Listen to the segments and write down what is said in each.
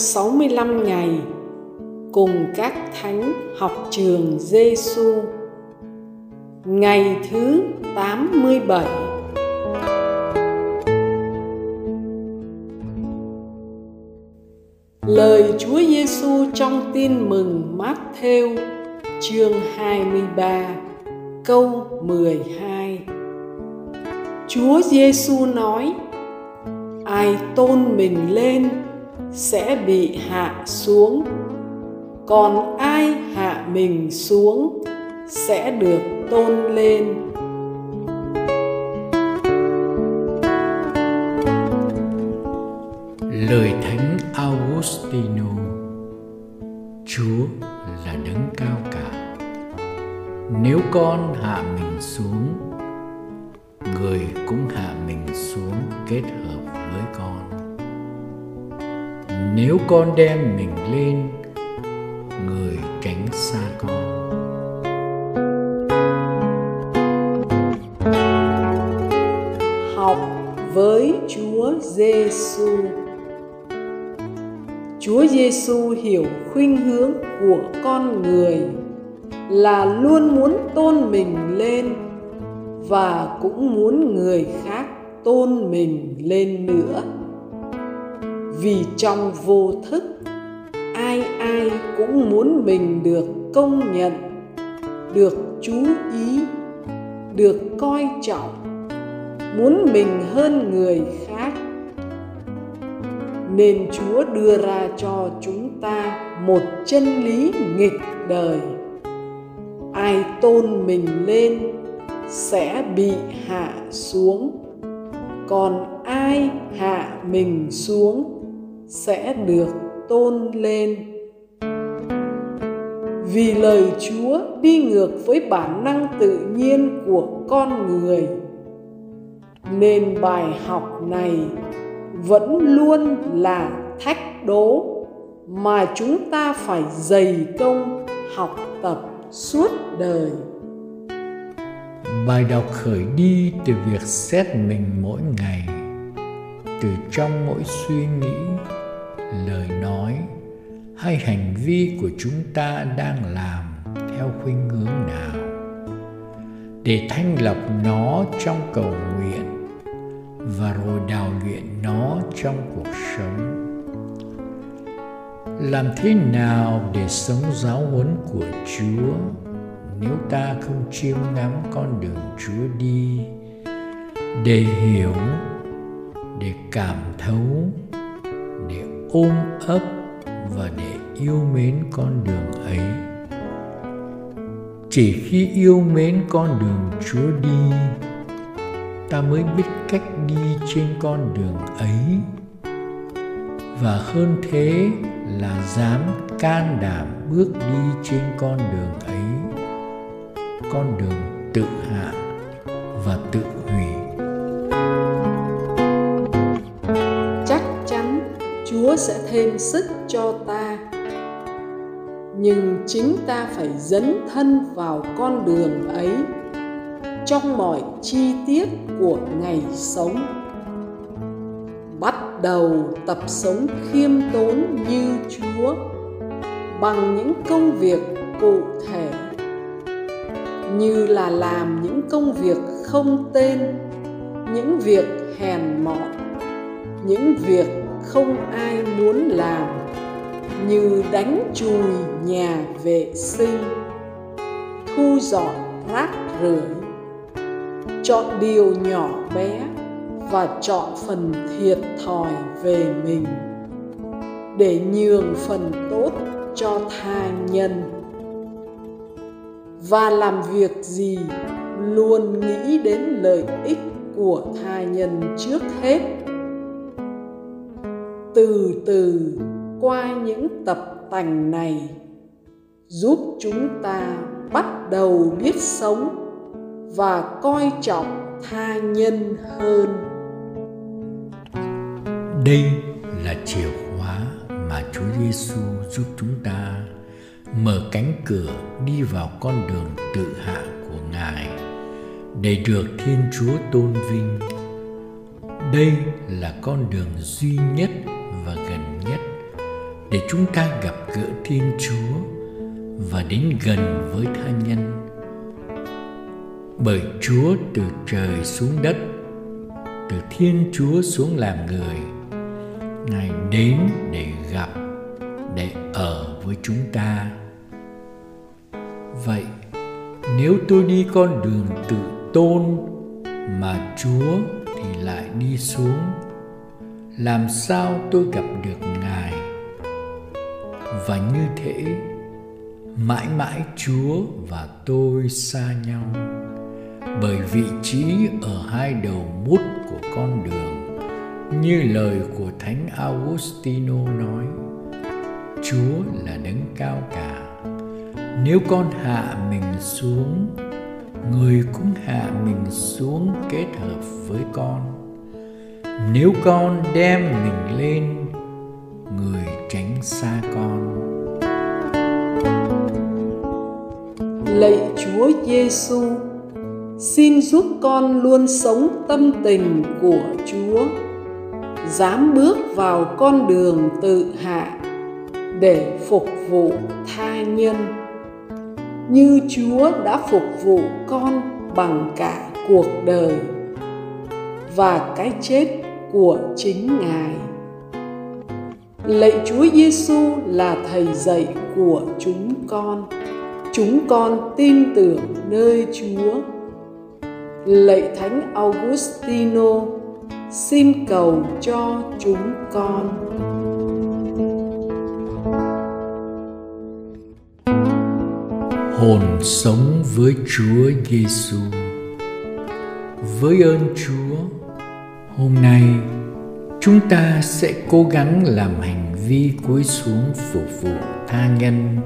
65 ngày cùng các thánh học trường Giêsu. Ngày thứ 87 Lời Chúa Giêsu trong Tin mừng Mát-thêu chương 23 câu 12 Chúa Giêsu nói: Ai tôn mình lên sẽ bị hạ xuống. Còn ai hạ mình xuống sẽ được tôn lên. Lời thánh augustino, chúa là đấng cao cả. Nếu con hạ mình xuống, người cũng hạ mình xuống kết hợp với con nếu con đem mình lên, người tránh xa con học với Chúa Giêsu. Chúa Giêsu hiểu khuynh hướng của con người là luôn muốn tôn mình lên và cũng muốn người khác tôn mình lên nữa vì trong vô thức, ai ai cũng muốn mình được công nhận, được chú ý, được coi trọng, muốn mình hơn người khác. Nên chúa đưa ra cho chúng ta một chân lý nghịch đời. Ai tôn mình lên sẽ bị hạ xuống, còn ai hạ mình xuống sẽ được tôn lên. Vì lời chúa đi ngược với bản năng tự nhiên của con người, nên bài học này vẫn luôn là thách đố mà chúng ta phải dày công học tập suốt đời. Bài đọc khởi đi từ việc xét mình mỗi ngày, từ trong mỗi suy nghĩ lời nói hay hành vi của chúng ta đang làm theo khuynh hướng nào. Để thanh lọc nó trong cầu nguyện và rồi đào luyện nó trong cuộc sống. Làm thế nào để sống giáo huấn của chúa? Nếu ta không chiêm ngắm con đường chúa đi, để hiểu, để cảm thấu, để ôm ấp và để yêu mến con đường ấy. Chỉ khi yêu mến con đường chúa đi, ta mới biết cách đi trên con đường ấy. Và hơn thế là dám can đảm bước đi trên con đường ấy. Con đường tự hạ và tự hủy. Chúa sẽ thêm sức cho ta. Nhưng chính ta phải dấn thân vào con đường ấy trong mọi chi tiết của ngày sống. Bắt đầu tập sống khiêm tốn như chúa bằng những công việc cụ thể, như là làm những công việc không tên, những việc hèn mọn, những việc không ai muốn làm như đánh chùi nhà vệ sinh, thu dọn rác rưởi, chọn điều nhỏ bé và chọn phần thiệt thòi về mình để nhường phần tốt cho tha nhân. Và làm việc gì luôn nghĩ đến lợi ích của tha nhân trước hết? Từ từ qua những tập tành này, giúp chúng ta bắt đầu biết sống và coi trọng tha nhân hơn đây là chìa khóa mà Chúa Giêsu giúp chúng ta mở cánh cửa đi vào con đường tự hạ của Ngài để được Thiên Chúa tôn vinh. Đây là con đường duy nhất để chúng ta gặp gỡ Thiên Chúa và đến gần với tha nhân. Bởi Chúa từ trời xuống đất, từ Thiên Chúa xuống làm người, Ngài đến để gặp, để ở với chúng ta. Vậy, nếu tôi đi con đường tự tôn mà Chúa thì lại đi xuống, làm sao tôi gặp được Ngài? Và như thế, mãi mãi Chúa và tôi xa nhau. Bởi vị trí ở hai đầu mút của con đường như lời của Thánh Augustino nói Chúa là đấng cao cả. Nếu con hạ mình xuống người cũng hạ mình xuống kết hợp với con. Nếu con đem mình lên người xa con. Lạy chúa giêsu xin giúp con luôn sống tâm tình của chúa, dám bước vào con đường tự hạ để phục vụ tha nhân. Như chúa đã phục vụ con bằng cả cuộc đời và cái chết của chính ngài lạy chúa giêsu là thầy dạy của chúng con. Chúng con tin tưởng nơi chúa. Lạy thánh augustino xin cầu cho chúng con. Hồn sống với Chúa Giêsu. Với ơn Chúa, hôm nay chúng ta sẽ cố gắng làm hành vi cúi xuống phục vụ tha nhân,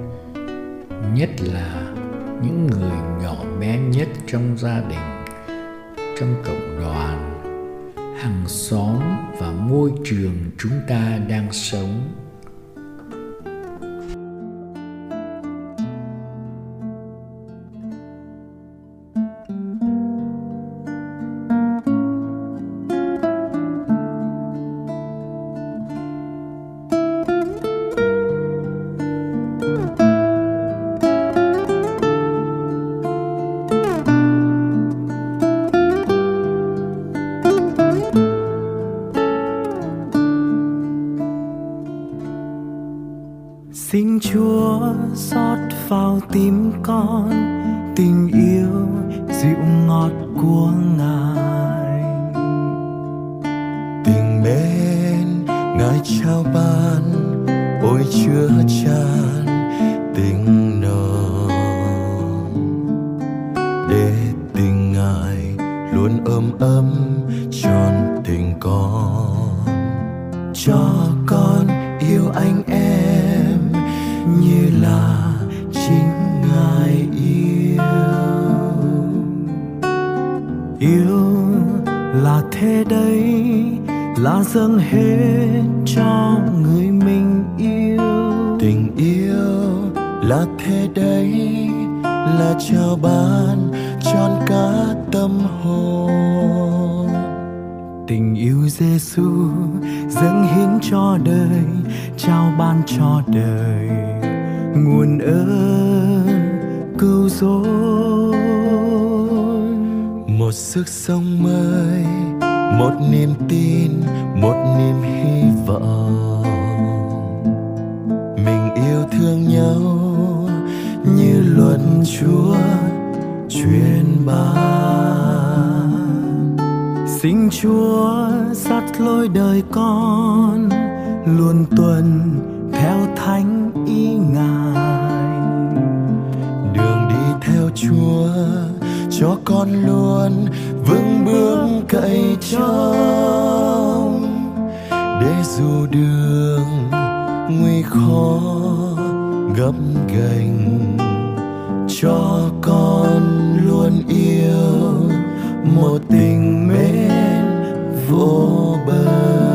nhất là những người nhỏ bé nhất trong gia đình, trong cộng đoàn, hàng xóm và môi trường chúng ta đang sống. Xin chúa xót vào tim con tình yêu dịu ngọt của ngài. Tình mến ngài trao ban, ôi chứa chan tình nồng. Để tình ngài luôn ấm ấm dâng hết cho người mình yêu. Tình yêu là thế đấy là trao ban tròn cả tâm hồn. Tình yêu Giêsu dâng hiến cho đời trao ban cho đời. Nguồn ơn cứu rỗi. Một sức sống mới một niềm tin, một niềm hy vọng. Mình yêu thương nhau như luật chúa truyền ban. Xin chúa dắt lối đời con luôn tuần theo thánh ý ngài. Đường đi theo chúa cho con luôn vững bước cậy trong. Để dù đường nguy khó gấp gành, cho con luôn yêu một tình mến vô bờ.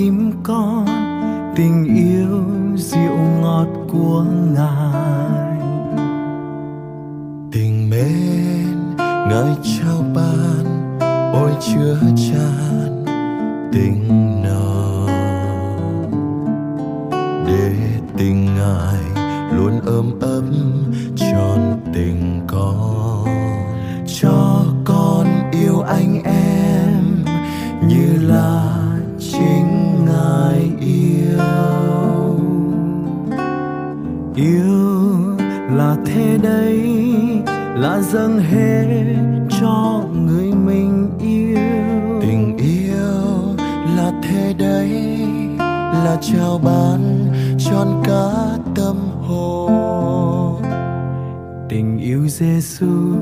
Tim con, tình yêu dịu ngọt của ngài. Tình mến ngài trao ban ôi chứa chan tình nồng. Để tình ngài luôn ấm ấm tròn tình con, cho dâng hết cho người mình yêu. Tình yêu là thế đấy là trao ban tròn cả tâm hồn. Tình yêu Giêsu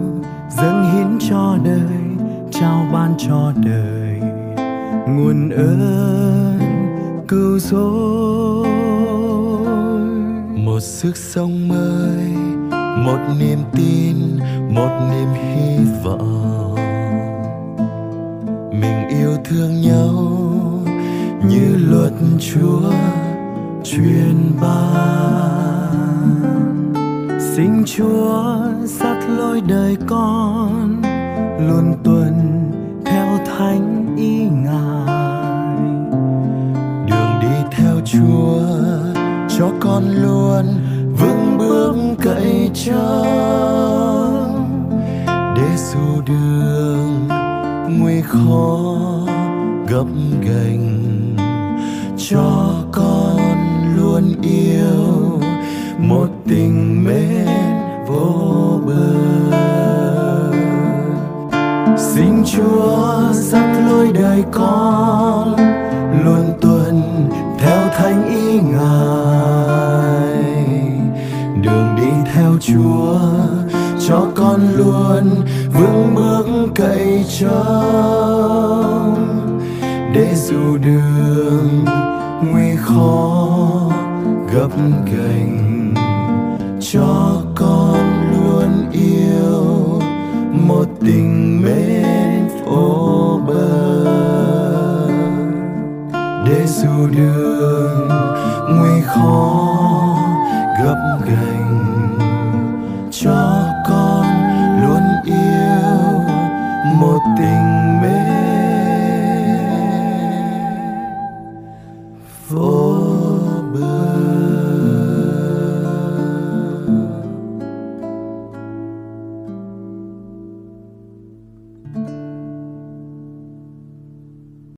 dâng hiến cho đời trao ban cho đời. Nguồn ơn cứu rỗi. Một sức sống mới một niềm tin, một niềm hy vọng. Mình yêu thương nhau như luật chúa truyền ban. Xin chúa dắt lối đời con luôn tuân cậy để dù đường nguy khó gấp gành cho con luôn yêu một tình mến vô bờ. Xin chúa dắt lối đời con luôn tuân theo thánh ý ngài. Chúa, cho con luôn vững bước cậy trông để dù đường nguy khó gấp gành cho con luôn yêu một tình mến vô bờ. Để dù đường